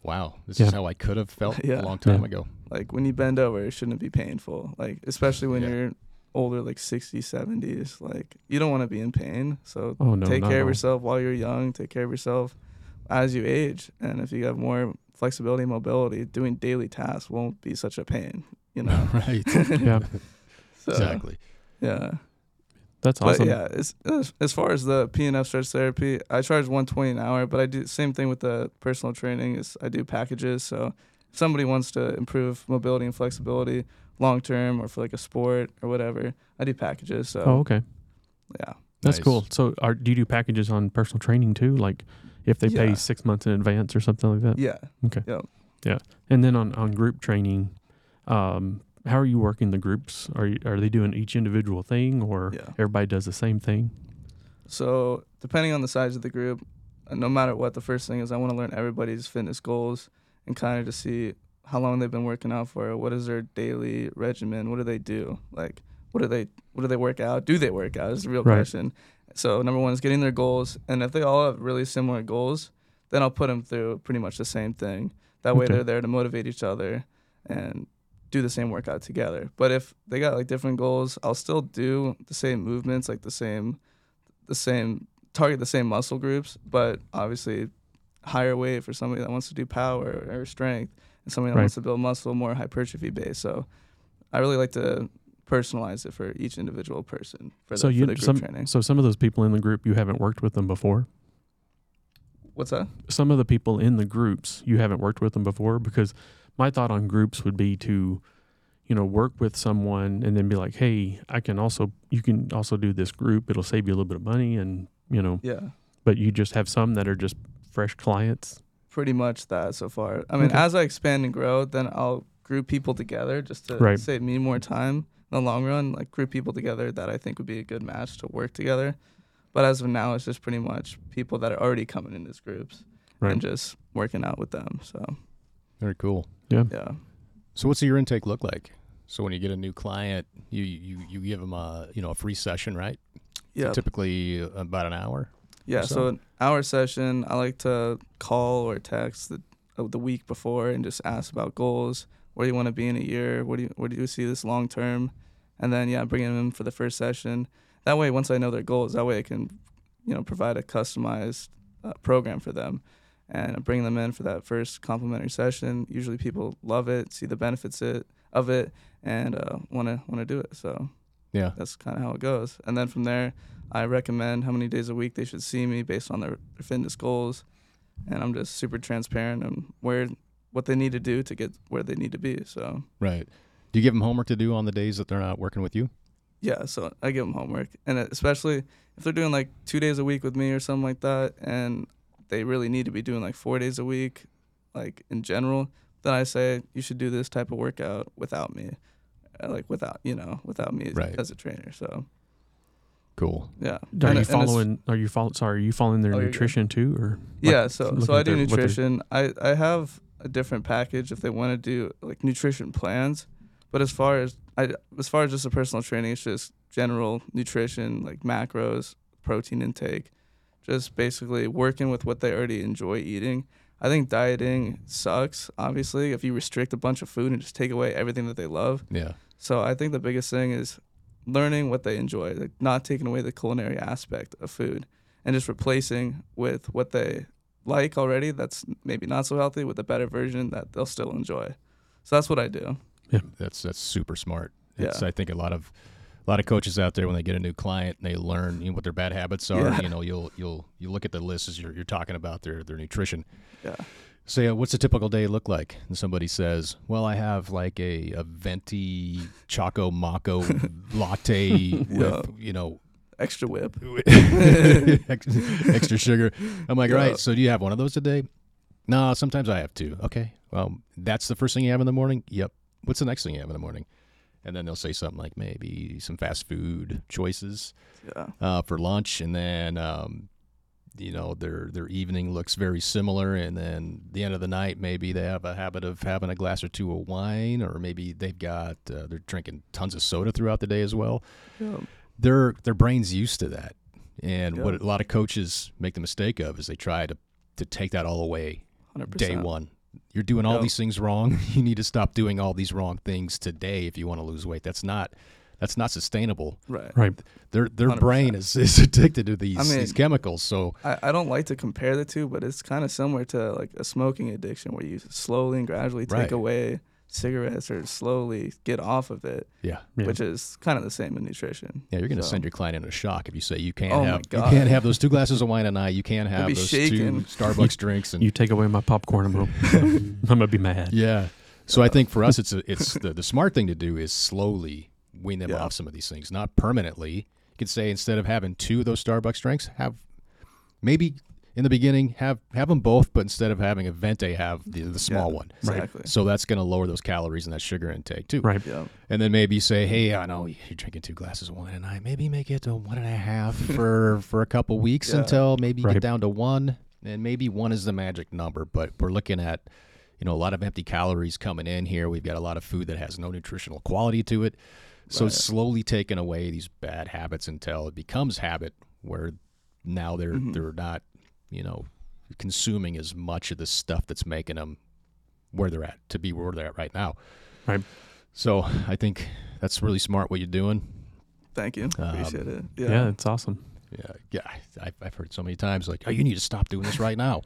"Wow, this Yeah. is how I could have felt Yeah. a long time Yeah. ago." like when you bend over it shouldn't be painful like especially when Yeah. you're older, like 60s, 70s. Like you don't want to be in pain. So Oh no, take not care at of yourself while you're young. Take care of yourself as you age. And if you have more flexibility and mobility, doing daily tasks won't be such a pain. You know. right. Yeah, So, exactly. Yeah. that's awesome. But awesome. yeah, as, as as far as the PNF stretch therapy, I charge 120 an hour, but I do same thing with the personal training is I do packages. So if somebody wants to improve mobility and flexibility long term or for like a sport or whatever, I do packages. So Oh, okay, yeah. that's Nice. cool. So, are, do you do packages on personal training too? Like, if they pay six months in advance or something like that? Yeah. Okay. Yep. Yeah, and then on on group training, um, how are you working the groups? Are you, are they doing each individual thing, or Yeah. everybody does the same thing? So depending on the size of the group, uh, no matter what, the first thing is I want to learn everybody's fitness goals and kind of to see how long they've been working out for. What is their daily regimen? What do they do? Like, what do they what do they work out? Do they work out? Is the real Right. question. So number one is getting their goals, and if they all have really similar goals, then I'll put them through pretty much the same thing. That way Okay. they're there to motivate each other and do the same workout together. But if they got like different goals, I'll still do the same movements, like the same the same target the same muscle groups, but obviously higher weight for somebody that wants to do power or strength, and somebody that Right. wants to build muscle more hypertrophy based. So I really like to personalize it for each individual person for the, so for the group some training. so some of those people in the group you haven't worked with them before. What's that? Some of the people in the groups you haven't worked with them before because my thought on groups would be to you know work with someone and then be like hey i can also you can also do this group it'll save you a little bit of money and you know Yeah. but you just have some that are just fresh clients Pretty much that so far. I mean, Okay. as I expand and grow, then I'll group people together just to Right. save me more time in the long run. Like group people together that I think would be a good match to work together. But as of now, it's just pretty much people that are already coming in these groups right and just working out with them. So Very cool. yeah yeah, So what's your intake look like? So when you get a new client, you you, you give them a you know a free session, right? yeah, Typically uh, about an hour. Yeah. so. So an hour session, I like to call or text the uh, the week before and just ask about goals. Where do you want to be in a year? What do you where do you see this long term? And then yeah, bringing them in for the first session. That way, once I know their goals, that way I can, you know, provide a customized uh, program for them, and bring them in for that first complimentary session. Usually, people love it, see the benefits it of it, and want to want to do it. So Yeah. that's kind of how it goes. And then from there, I recommend how many days a week they should see me based on their, their fitness goals, and I'm just super transparent on where what they need to do to get where they need to be. So Right. Do you give them homework to do on the days that they're not working with you? yeah, so I give them homework, and especially if they're doing like two days a week with me or something like that, and they really need to be doing like four days a week, like in general, then I say you should do this type of workout without me, Uh, like without you know without me Right. as a trainer. So Cool. yeah, are And- you following are you follow, sorry are you following their Oh, nutrition too or Yeah, like, so so I do their- nutrition. I I have a different package if they want to do like nutrition plans, but as far as I as far as just a personal training, it's just general nutrition like macros, protein intake, just basically working with what they already enjoy eating. I think dieting sucks. Obviously, if you restrict a bunch of food and just take away everything that they love. Yeah. So I think the biggest thing is learning what they enjoy, like not taking away the culinary aspect of food and just replacing with what they like already that's maybe not so healthy with a better version that they'll still enjoy. So that's what I do. Yeah, that's that's super smart. It's, Yeah. I think a lot of a lot of coaches out there when they get a new client and they learn you know, what their bad habits are. Yeah. You know, you'll you'll you look at the list as you're you're talking about their their nutrition. Yeah. Say, uh, what's a typical day look like? And somebody says, "Well, I have like a a venti choco maco latte with Yeah. you know Extra whip. extra, extra sugar." I'm like, Yeah. "Right, so do you have one of those a day?" No, sometimes I have two. Okay, well, that's the first thing you have in the morning. Yep. What's the next thing you have in the morning? And then they'll say something like maybe some fast food choices Yeah. uh, for lunch, and then um, you know their their evening looks very similar, and then the end of the night maybe they have a habit of having a glass or two of wine, or maybe they've got uh, they're drinking tons of soda throughout the day as well. Yeah. Their their brain's used to that, and Yeah. what a lot of coaches make the mistake of is they try to to take that all away 100%. day one. You're doing all Yep. these things wrong. You need to stop doing all these wrong things today if you want to lose weight. That's not that's not sustainable. Right. Right. Their their 100%. brain is, is addicted to these I mean- these chemicals. So I, I don't like to compare the two, but it's kind of similar to like a smoking addiction where you slowly and gradually take Right. away cigarettes or slowly get off of it, yeah, Yeah. which is kind of the same in nutrition. yeah, you're going to So- send your client into shock if you say you can't Oh have you can't have those two glasses of wine a night. You can't have those shaking. two Starbucks drinks and you take away my popcorn, I'm gonna, I'm gonna be mad. Yeah. So I think for us, it's a, it's the, the smart thing to do is slowly wean them Yeah. off some of these things, not permanently. You could say instead of having two of those Starbucks drinks, have maybe in the beginning have have them both, but instead of having a venti, have the, the small Yeah. one. Right. Exactly. So that's going to lower those calories and that sugar intake too. Right. Yeah. And then maybe say, hey, I know you're drinking two glasses of wine a night. Maybe make it to one and a half for for a couple weeks Yeah. until maybe you Right. get down to one. And maybe one is the magic number, but we're looking at, you know, a lot of empty calories coming in here. We've got a lot of food that has no nutritional quality to it. So Right. slowly taking away these bad habits until it becomes habit where now they're Mhm. they're not, you know, consuming as much of the stuff that's making them where they're at to be where they're at right now. Right. So I think that's really smart what you're doing. Thank you. Um, Appreciate it. Yeah, Yeah. it's awesome. Yeah, yeah. I've, I've heard so many times like, oh, you need to stop doing this right now,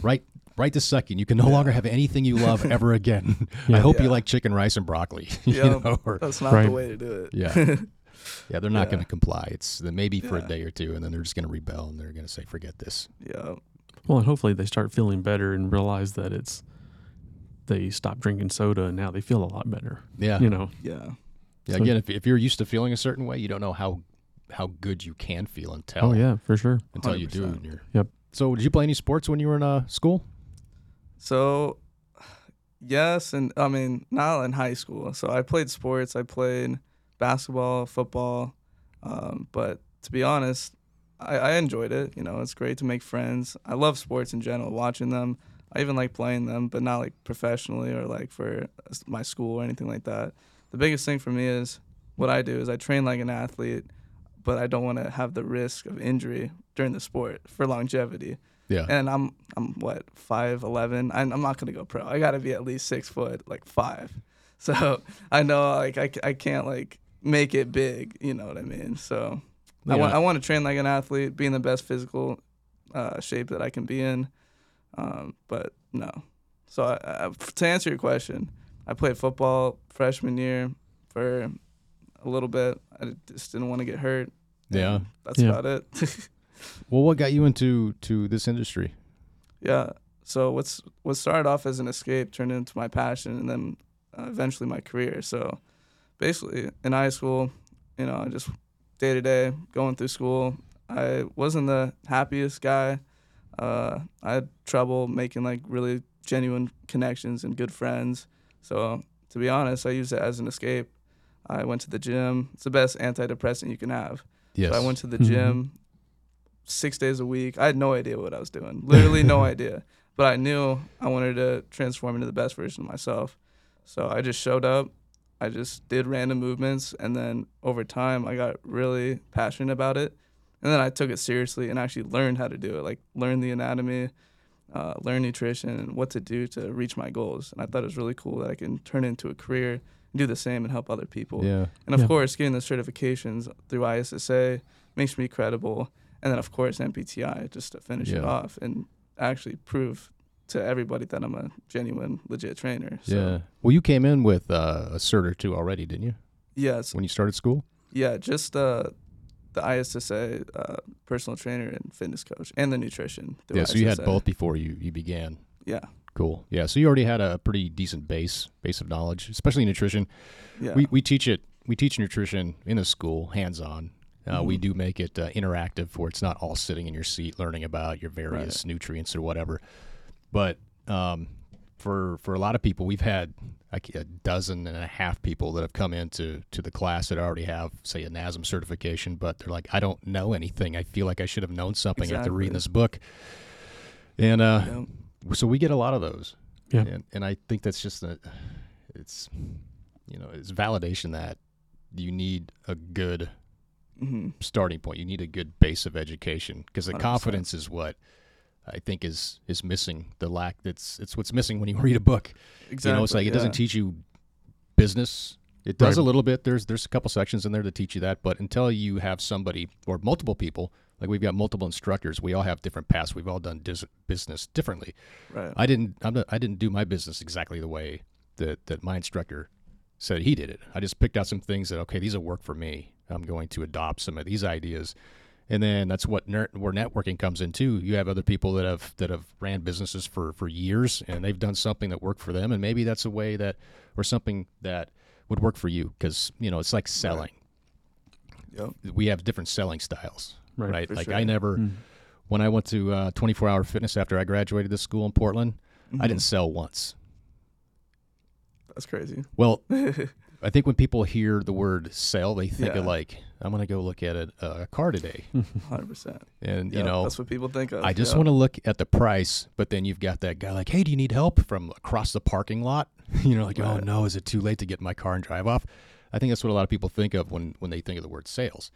right, right this second. You can no Yeah. longer have anything you love ever again. I Yeah. hope you like chicken, rice, and broccoli. you Yeah. know, or- That's not Right. the way to do it. Yeah. yeah, they're not Yeah. going to comply. It's maybe for a day or two, and then they're just going to rebel and they're going to say, forget this. yeah. Well, and hopefully they start feeling better and realize that it's they stop drinking soda and now they feel a lot better. Yeah, You know. Yeah. yeah. so- Again, if, if you're used to feeling a certain way, you don't know how how good you can feel until Oh yeah, for sure. until you do. 100%. And you're, Yep. So, did you play any sports when you were in uh, school? So, yes, and I mean not in high school. So I played sports. I played basketball, football, um, but to be honest, I, I enjoyed it. You know, it's great to make friends. I love sports in general, watching them. I even like playing them, but not like professionally or like for my school or anything like that. The biggest thing for me is what I do is I train like an athlete, but I don't want to have the risk of injury during the sport for longevity Yeah. and I'm I'm what five eleven. I'm, I'm not gonna go pro. I gotta be at least six foot, like five. So I know like I, I can't like make it big. You know what I mean? So I want I want to train like an athlete, be in the best physical uh, shape that I can be in. Um, but no. So I, I, to answer your question, I played football freshman year for a little bit. I just didn't want to get hurt. Yeah. That's Yeah. about it. Well, what got you into to this industry? Yeah. So what's what started off as an escape turned into my passion, and then uh, eventually my career. So basically, in high school, you know, just day to day going through school. I wasn't the happiest guy. Uh, I had trouble making like really genuine connections and good friends. So to be honest, I used it as an escape. I went to the gym. It's the best antidepressant you can have. Yes. So I went to the Mhm. gym six days a week. I had no idea what I was doing. Literally no idea. But I knew I wanted to transform into the best version of myself. So I just showed up. I just did random movements and then over time I got really passionate about it. And then I took it seriously and actually learned how to do it, like learn the anatomy, uh, learn nutrition and what to do to reach my goals. And I thought it was really cool that I can turn it into a career and do the same and help other people. Yeah. And of Yeah. course, getting the certifications through ISSA makes me credible. And then, of course, NPTI just to finish it off and actually prove to everybody that I'm a genuine, legit trainer. So, Yeah. Well, you came in with uh, a cert or two already, didn't you? Yes. When you started school? Yeah. Just uh, the ISSA uh, personal trainer and fitness coach and the nutrition. yeah. So you had both before you you began. Yeah. Cool. Yeah. So you already had a pretty decent base base of knowledge, especially nutrition. Yeah. We we teach it. We teach nutrition in the school, hands on. Uh, We Mhm. do make it uh, interactive, where it's not all sitting in your seat learning about your various nutrients or whatever. But um, for for a lot of people, we've had like a dozen and a half people that have come into to the class that already have, say, a NASM certification, but they're like, I don't know anything. I feel like I should have known something after Exactly. reading this book. And uh, Yeah. so we get a lot of those. Yeah. And, and I think that's just a, it's, you know, it's validation that you need a good hmm starting point. You need a good base of education because the 100%. confidence is what I think is is missing. The lack that's it's what's missing when you read a book. Exactly. you know, it's like it doesn't teach you business It does Right. a little bit. There's there's a couple sections in there to teach you that, but until you have somebody or multiple people, like we've got multiple instructors, we all have different paths. We've all done dis- business differently. Right. I didn't I'm not, I didn't do my business exactly the way that that my instructor said he did it. I just picked out some things that okay, these will work for me. I'm going to adopt some of these ideas. And then that's what ner- where networking comes in too. You have other people that have that have ran businesses for for years and they've done something that worked for them and maybe that's a way that or something that would work for you because you know it's like selling. Yep. We have different selling styles, Right. right? Like sure. I never Mm. when I went to uh, 24 Hour Fitness after I graduated this school in Portland, I Mhm. didn't sell once. That's crazy. Well, I think when people hear the word sell, they think of like, I'm going to go look at a, a car today. Hundred percent. And, Yeah, you know, that's what people think of. I just yeah. want to look at the price, but then you've got that guy like, hey, do you need help from across the parking lot? you know, like, oh no, is it too late to get in my car and drive off? I think that's what a lot of people think of when, when they think of the word sales.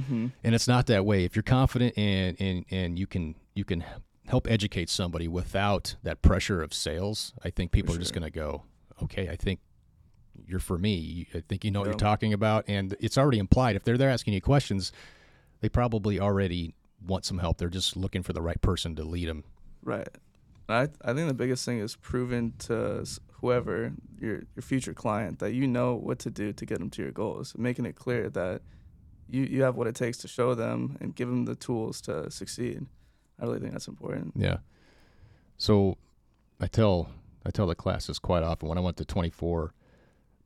Mhm. And it's not that way. If you're confident and, and, and you can you can help educate somebody without that pressure of sales, I think people are just going to go, okay, I think you're for me. I think you know what you're talking about, and it's already implied. If they're there asking you questions, they probably already want some help. They're just looking for the right person to lead them. Right. I I think the biggest thing is proving to whoever your your future client that you know what to do to get them to your goals, making it clear that you you have what it takes to show them and give them the tools to succeed. I really think that's important. Yeah. So I tell I tell the classes quite often when I went to 24,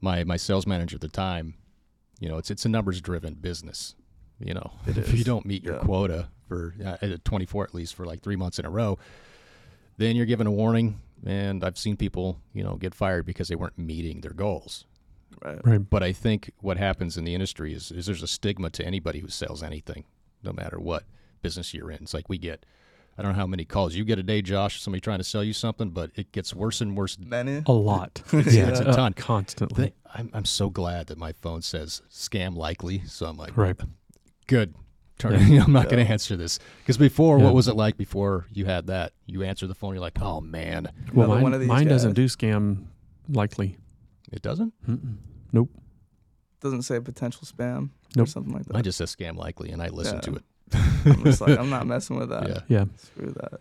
my my sales manager at the time, you know, it's it's a numbers driven business. You know, It if you don't meet your Yeah. quota for uh, 24 at least for like three months in a row, then you're given a warning. And I've seen people, you know, get fired because they weren't meeting their goals. Right. Right. But I think what happens in the industry is, is there's a stigma to anybody who sells anything, no matter what business you're in. It's like we get, I don't know how many calls you get a day, Josh, somebody trying to sell you something, but it gets worse and worse. Many. A lot. Yeah, it's a uh, ton. constantly. Th- I'm, I'm so glad that my phone says scam likely. So I'm like, Right. good. Turn, Yeah. I'm not going to answer this. Because before, Yeah. what was it like before you had that? You answer the phone, you're like, oh man, Well, Another mine, one of these mine doesn't do scam likely. it doesn't? Mm-mm. Nope. Doesn't say potential spam or something like that. Mine just says scam likely, and I listen Yeah. to it. I'm just like I'm not messing with that. Yeah. Yeah. Screw that.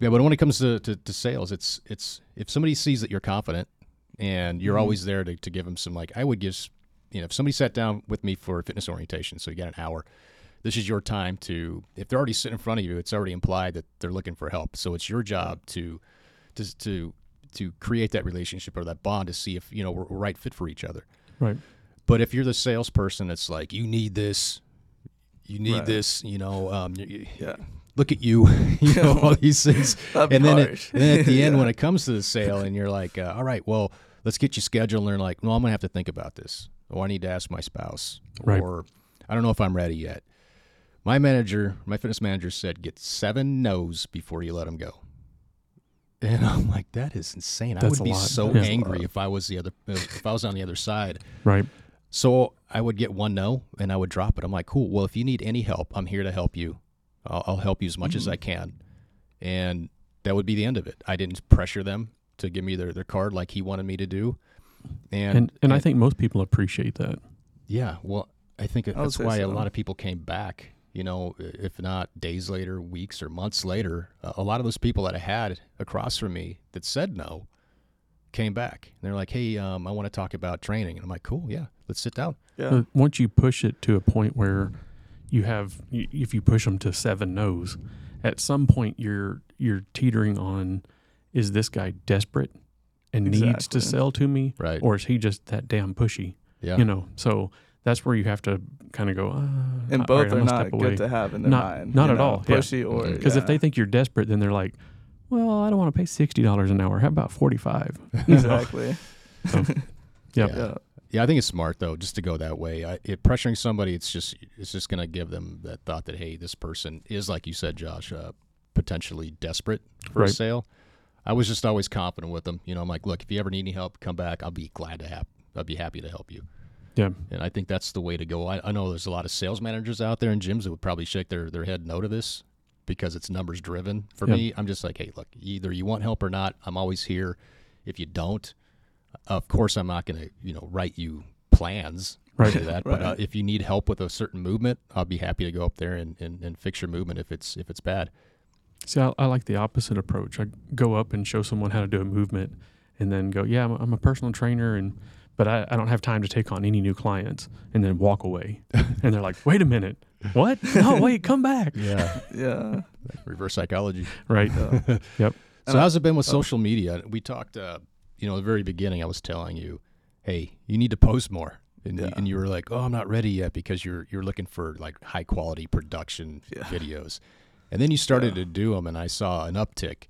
Yeah, but when it comes to, to, to sales, it's it's if somebody sees that you're confident and you're Mhm. always there to, to give them some like I would give, you know, if somebody sat down with me for a fitness orientation, so you got an hour, this is your time to. If they're already sitting in front of you, it's already implied that they're looking for help. So it's your job to to to to create that relationship or that bond to see if you know we're, we're right fit for each other. Right. But if you're the salesperson, it's like you need this, you need Right. this, you know, um, y- y- Yeah. look at you, you know, all these things and then, at, and then at the end, Yeah. when it comes to the sale, and you're like, uh, all right, well, let's get you scheduled. And they're like, no, I'm gonna have to think about this. Or I need to ask my spouse. Right. Or I don't know if I'm ready yet. My manager, my fitness manager said, get seven no's before you let them go. And I'm like, that is insane. I That's would a be lot. so angry if I was the other, if I was on the other side. Right. So I would get one no, and I would drop it. I'm like, cool. Well, if you need any help, I'm here to help you. I'll, I'll help you as much as Mhm. I can, and that would be the end of it. I didn't pressure them to give me their, their card like he wanted me to do, and And and I think most people appreciate that. yeah, well, I think would that's say why a lot of people came back. You know, if not days later, weeks or months later, a a lot of those people that I had across from me that said no came back. And They're like, "Hey, um, I want to talk about training," and I'm like, "Cool, yeah, let's sit down." Yeah. Once you push it to a point where you have, if you push them to seven no's, at some point you're you're teetering on, is this guy desperate and needs to sell to me, Right? or is he just that damn pushy? yeah. You know, so that's where you have to kind of go. Uh, and both right, are not good away. to have in their Not- mind. not at know, all, yeah. Pushy or Because if yeah. they think you're desperate, then they're like, "Well, I don't want to pay sixty dollars an hour. How about forty-five? You know? exactly. Yep. Yeah. Yeah. Yeah, I think it's smart though, just to go that way. I, it, pressuring somebody, it's just it's just going to give them that thought that hey, this person is like you said, Josh, uh, potentially desperate for a sale. I was just always confident with them. You know, I'm like, look, if you ever need any help, come back. I'll be glad to have. I'll be happy to help you. Yeah. And I think that's the way to go. I, I know there's a lot of sales managers out there in gyms that would probably shake their, their head no to this because it's numbers driven. For Yeah. me, I'm just like, hey, look, either you want help or not. I'm always here. If you don't, of course, I'm not going to, you know, write you plans Right. that. But uh, if you need help with a certain movement, I'll be happy to go up there and, and, and fix your movement if it's if it's bad. See, I, I like the opposite approach. I go up and show someone how to do a movement, and then go, "Yeah, I'm a, I'm a personal trainer, and but I, I don't have time to take on any new clients," and then walk away. and they're like, "Wait a minute, what? No, wait, come back." Yeah, Yeah. reverse psychology. Right. yeah. Yep. So how's it been with social media? We talked, uh, you know, at the very beginning. I was telling you, hey, you need to post more, and, you, Yeah. and you were like, oh, I'm not ready yet because you're you're looking for like high quality production Yeah. videos, and then you started Yeah. to do them, and I saw an uptick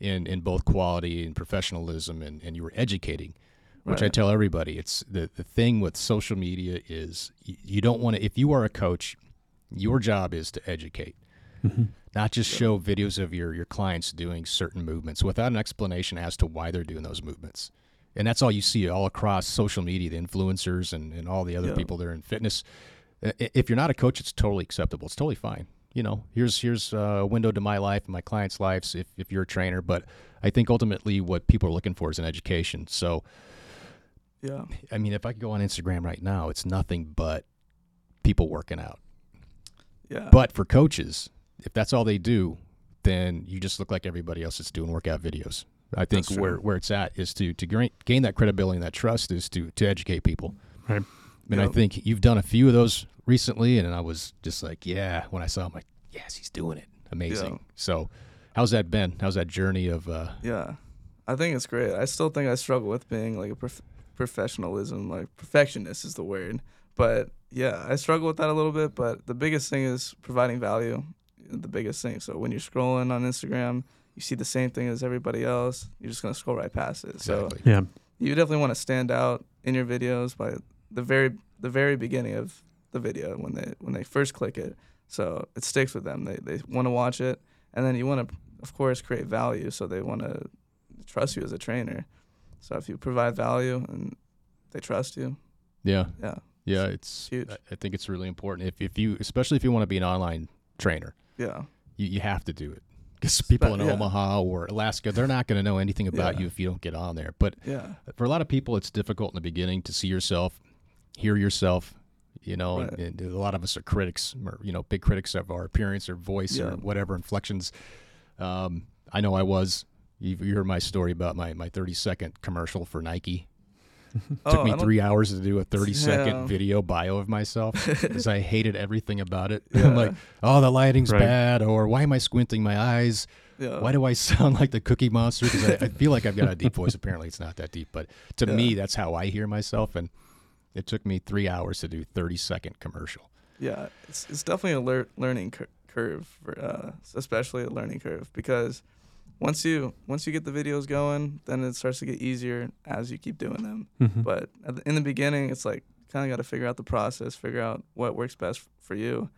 in in both quality and professionalism, and, and you were educating. Which I tell everybody, it's the, the thing with social media is you, you don't want to. If you are a coach, your job is to educate hmm not just show videos of your your clients doing certain movements without an explanation as to why they're doing those movements. And that's all you see all across social media, the influencers and, and all the other Yeah. people that are in fitness. If you're not a coach, it's totally acceptable. It's totally fine. You know, here's here's a window to my life and my clients' lives if, if you're a trainer. But I think ultimately what people are looking for is an education. So Yeah. I mean, if I could go on Instagram right now, it's nothing but people working out. Yeah. But for coaches, if that's all they do, then you just look like everybody else that's doing workout videos. I think That's true. where, where it's at is to to gain, gain that credibility and that trust is to to educate people. Right. And I think you've done a few of those recently, and I was just like, yeah, when I saw him, like, yes, he's doing it, amazing. Yeah. So, how's that been? How's that journey of? Uh, Yeah, I think it's great. I still think I struggle with being like a prof- professionalism, like perfectionist is the word. But yeah, I struggle with that a little bit. But the biggest thing is providing value. The biggest thing. So when you're scrolling on Instagram, you see the same thing as everybody else. You're just gonna scroll right past it. So. Yeah. you definitely want to stand out in your videos by the very the very beginning of the video when they when they first click it. So it sticks with them. They they want to watch it, and then you want to of course create value. So they want to trust you as a trainer. So if you provide value and they trust you, Yeah. yeah, Yeah. It's. huge. I- I think it's really important if if you, especially if you want to be an online trainer. Yeah, you, you have to do it because people in yeah. Omaha or Alaska, they're not going to know anything about Yeah. you if you don't get on there. But yeah, for a lot of people, it's difficult in the beginning to see yourself, hear yourself. You know, Right. and, and a lot of us are critics, or you know, big critics of our appearance or voice or whatever inflections. Um, I know I was. You, you heard my story about my my thirty second commercial for Nike. Oh, Took I me three hours to do a thirty second Yeah. video bio of myself because I hated everything about it. Yeah. I'm like, oh, the lighting's Right. bad, or why am I squinting my eyes? Yeah, Why do I sound like the Cookie Monster? Because I, I feel like I've got a deep voice. Apparently, it's not that deep, but to Yeah. me, that's how I hear myself. And it took me three hours to do 30 second commercial. Yeah, it's it's definitely a lear- learning cur- curve, for, uh, especially a learning curve because once you once you get the videos going, then it starts to get easier as you keep doing them. Mhm. But at the, in the beginning, it's like kind of got to figure out the process, figure out what works best f- for you,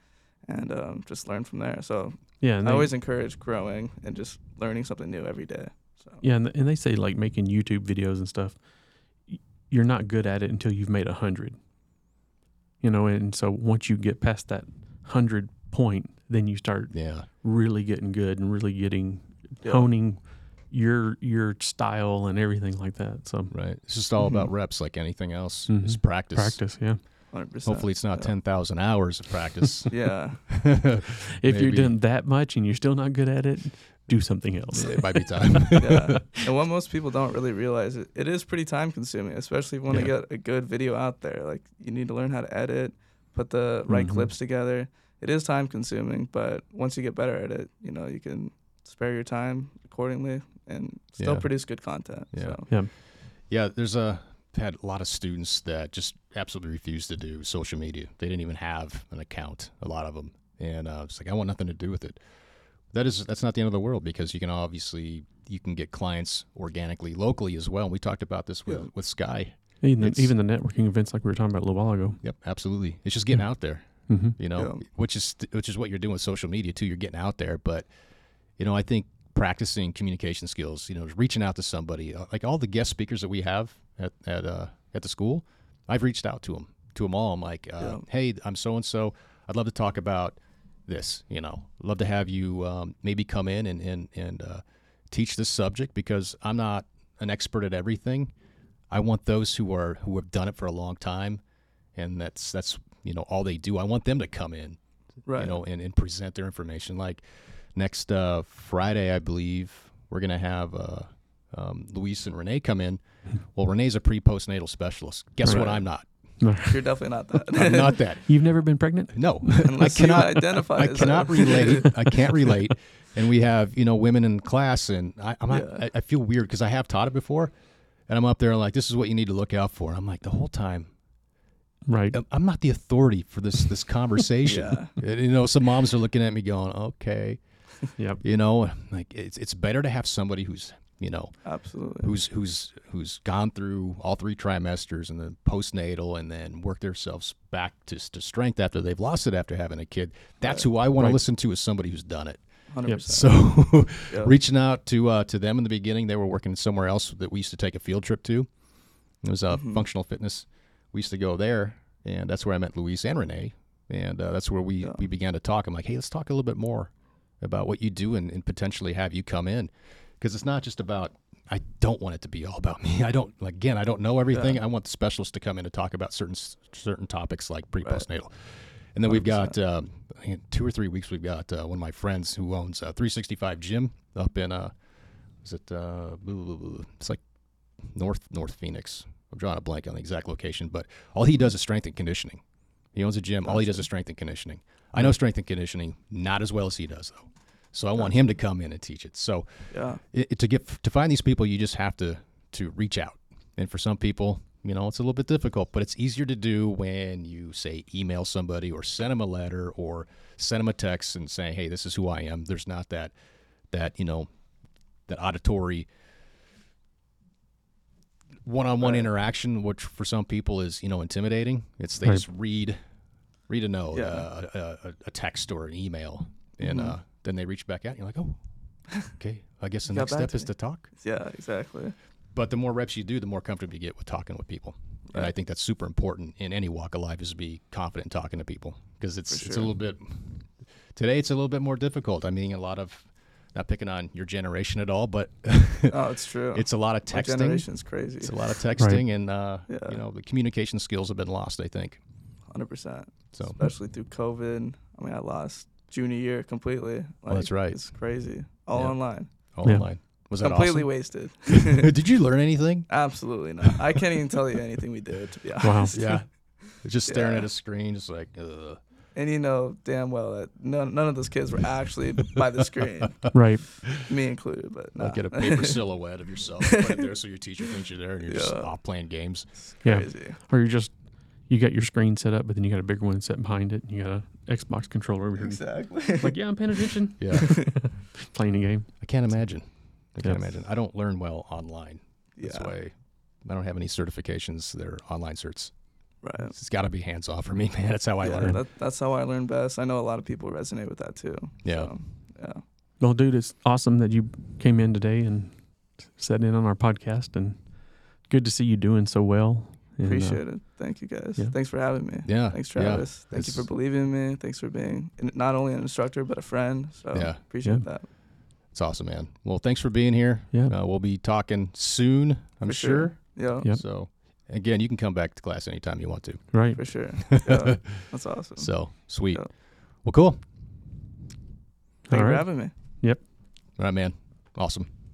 and um, just learn from there. So yeah. And I they, always encourage growing and just learning something new every day. So yeah, and, and they say like making YouTube videos and stuff. You're not good at it until you've made a hundred. You know, and so once you get past that hundred point, then you start Yeah. really getting good and really getting Yeah. honing your your style and everything like that. So Right. It's just all about Mhm. reps, like anything else. Mhm. It's practice. practice, yeah. 100%. Hopefully, it's not yeah. 10,000 hours of practice. Yeah, If you're doing that much and you're still not good at it, do something else. it might be time. yeah. And what most people don't really realize it, it is pretty time consuming, especially if you want to Yeah. get a good video out there. Like you need to learn how to edit, put the right Mhm. clips together. It is time consuming, but once you get better at it, you know, you can spare your time accordingly and still Yeah. produce good content. Yeah. So, Yeah, there's a had a lot of students that just absolutely refused to do social media. They didn't even have an account. A lot of them, and uh, it's like I want nothing to do with it. That is that's not the end of the world because you can obviously you can get clients organically locally as well. And we talked about this with Yeah. with Sky. Even, It's- even the networking events like we were talking about a little while ago. Yep, absolutely. It's just getting Yeah. out there. hmm you know, Yeah. which is which is what you're doing with social media too. You're getting out there, but you know, I think practicing communication skills, you know, reaching out to somebody, uh, like all the guest speakers that we have at at uh, at the school, I've reached out to them, to them all. I'm like, uh, Yeah. hey, I'm so and so. I'd love to talk about this. You know, love to have you um, maybe come in and and and uh, teach this subject because I'm not an expert at everything. I want those who are who have done it for a long time, and that's that's you know all they do. I want them to come in, Right. you know, and, and present their information. Like next uh, Friday, I believe we're gonna have uh, um, Luis and Renee come in. Well, Renee's a pre postnatal specialist. Guess what? I'm not. You're definitely not that. I'm not that. You've never been pregnant? No, Unless I cannot you identify. I as cannot that. relate. I can't relate. And we have, you know, women in class, and I, I'm not, Yeah. I, I feel weird because I have taught it before, and I'm up there like, this is what you need to look out for. I'm like, the whole time, Right. I'm- I'm not the authority for this this conversation. And, you know, some moms are looking at me going, okay, Yep. you know, like it's it's better to have somebody who's, you know, Absolutely. who's who's who's gone through all three trimesters and then postnatal and then worked themselves back to, to strength after they've lost it after having a kid. That's who I want Right. to listen to is somebody who's done it. 100%. So Yep. reaching out to uh, to them in the beginning, they were working somewhere else that we used to take a field trip to. It was uh, Mhm. functional fitness. We used to go there, and that's where I met Luis and Renee, and uh, that's where we Yeah. we began to talk. I'm like, hey, let's talk a little bit more about what you do and, and potentially have you come in, because it's not just about. I don't want it to be all about me. I don't like again. I don't know everything. Yeah. I want the specialists to come in and talk about certain certain topics like pre Right. postnatal. And then we've 100%. got think two or three weeks. We've got uh, one of my friends who owns a 365 gym up in uh, is it uh, it's like North North Phoenix. I'm drawing a blank on the exact location, but all he does is strength and conditioning. He owns a gym. All he does is strength and conditioning. I know strength and conditioning not as well as he does though. So I want him to come in and teach it. So Yeah. it, it- to get to find these people, you just have to to reach out. And for some people, you know, it's a little bit difficult, but it's easier to do when you say email somebody or send them a letter or send them a text and say, "Hey, this is who I am." There's not that that you know that auditory one-on-one Right. interaction, which for some people is you know intimidating. It's they Right. just read read a note, Yeah. uh, a, a, a text or an email, and Mhm. uh, then they reach back out. And you're like, "Oh, okay. I guess the next step to is me." to talk." Yeah. Exactly. But the more reps you do, the more comfortable you get with talking with people. And I think that's super important in any walk of life is to be confident talking to people because it's For it's a little bit today it's a little bit more difficult. I mean, a lot of not picking on your generation at all, but Oh, it's true. it's a lot of My texting. generation's crazy. It's a lot of texting and uh, Yeah. you know the communication skills have been lost. I think Hundred percent. so. Especially through COVID. I mean, I lost junior year completely. Like, Oh, that's right. It's crazy. All Yeah. online. All Yeah. online was that Completely awesome? wasted. Did you learn anything? Absolutely not. I can't even tell you anything we did to be Wow. Yeah, just staring Yeah. at a screen, just like. Ugh. And you know damn well that none, none of those kids were actually by the screen, Right. me included. But nah. Like get a paper silhouette of yourself, right there so your teacher thinks you're there, and you're just off playing games. It's Yeah. crazy. Or you're just you got your screen set up, but then you got a bigger one set behind it. And you got a Xbox controller over here. Exactly. Like, yeah, I'm paying attention. Yeah, Playing a game. I can't imagine. I can't Yeah. imagine. I don't learn well online this yeah. way. I don't have any certifications. They're online certs. Right. It's got to be hands off for me, man. That's how I yeah, learn. That, that's how I learn best. I know a lot of people resonate with that too. Yeah. So, yeah. Well, dude, it's awesome that you came in today and sat in on our podcast, and good to see you doing so well. And, uh, Appreciate it. Thank you guys. yeah. Thanks for having me. Yeah. Thanks, yeah. Travis. Thank you for believing in me. Thanks for being not only an instructor but a friend. So Yeah. appreciate Yeah. that. It's awesome, man. Well, thanks for being here. Yeah. Uh, we'll be talking soon, I'm sure. sure. Yeah, Yep. So, again, you can come back to class anytime you want to. Right. for sure. Yeah, that's awesome. So, sweet. Yeah. Well, cool. Thank All you right. for having me. Yep. All right, man. Awesome.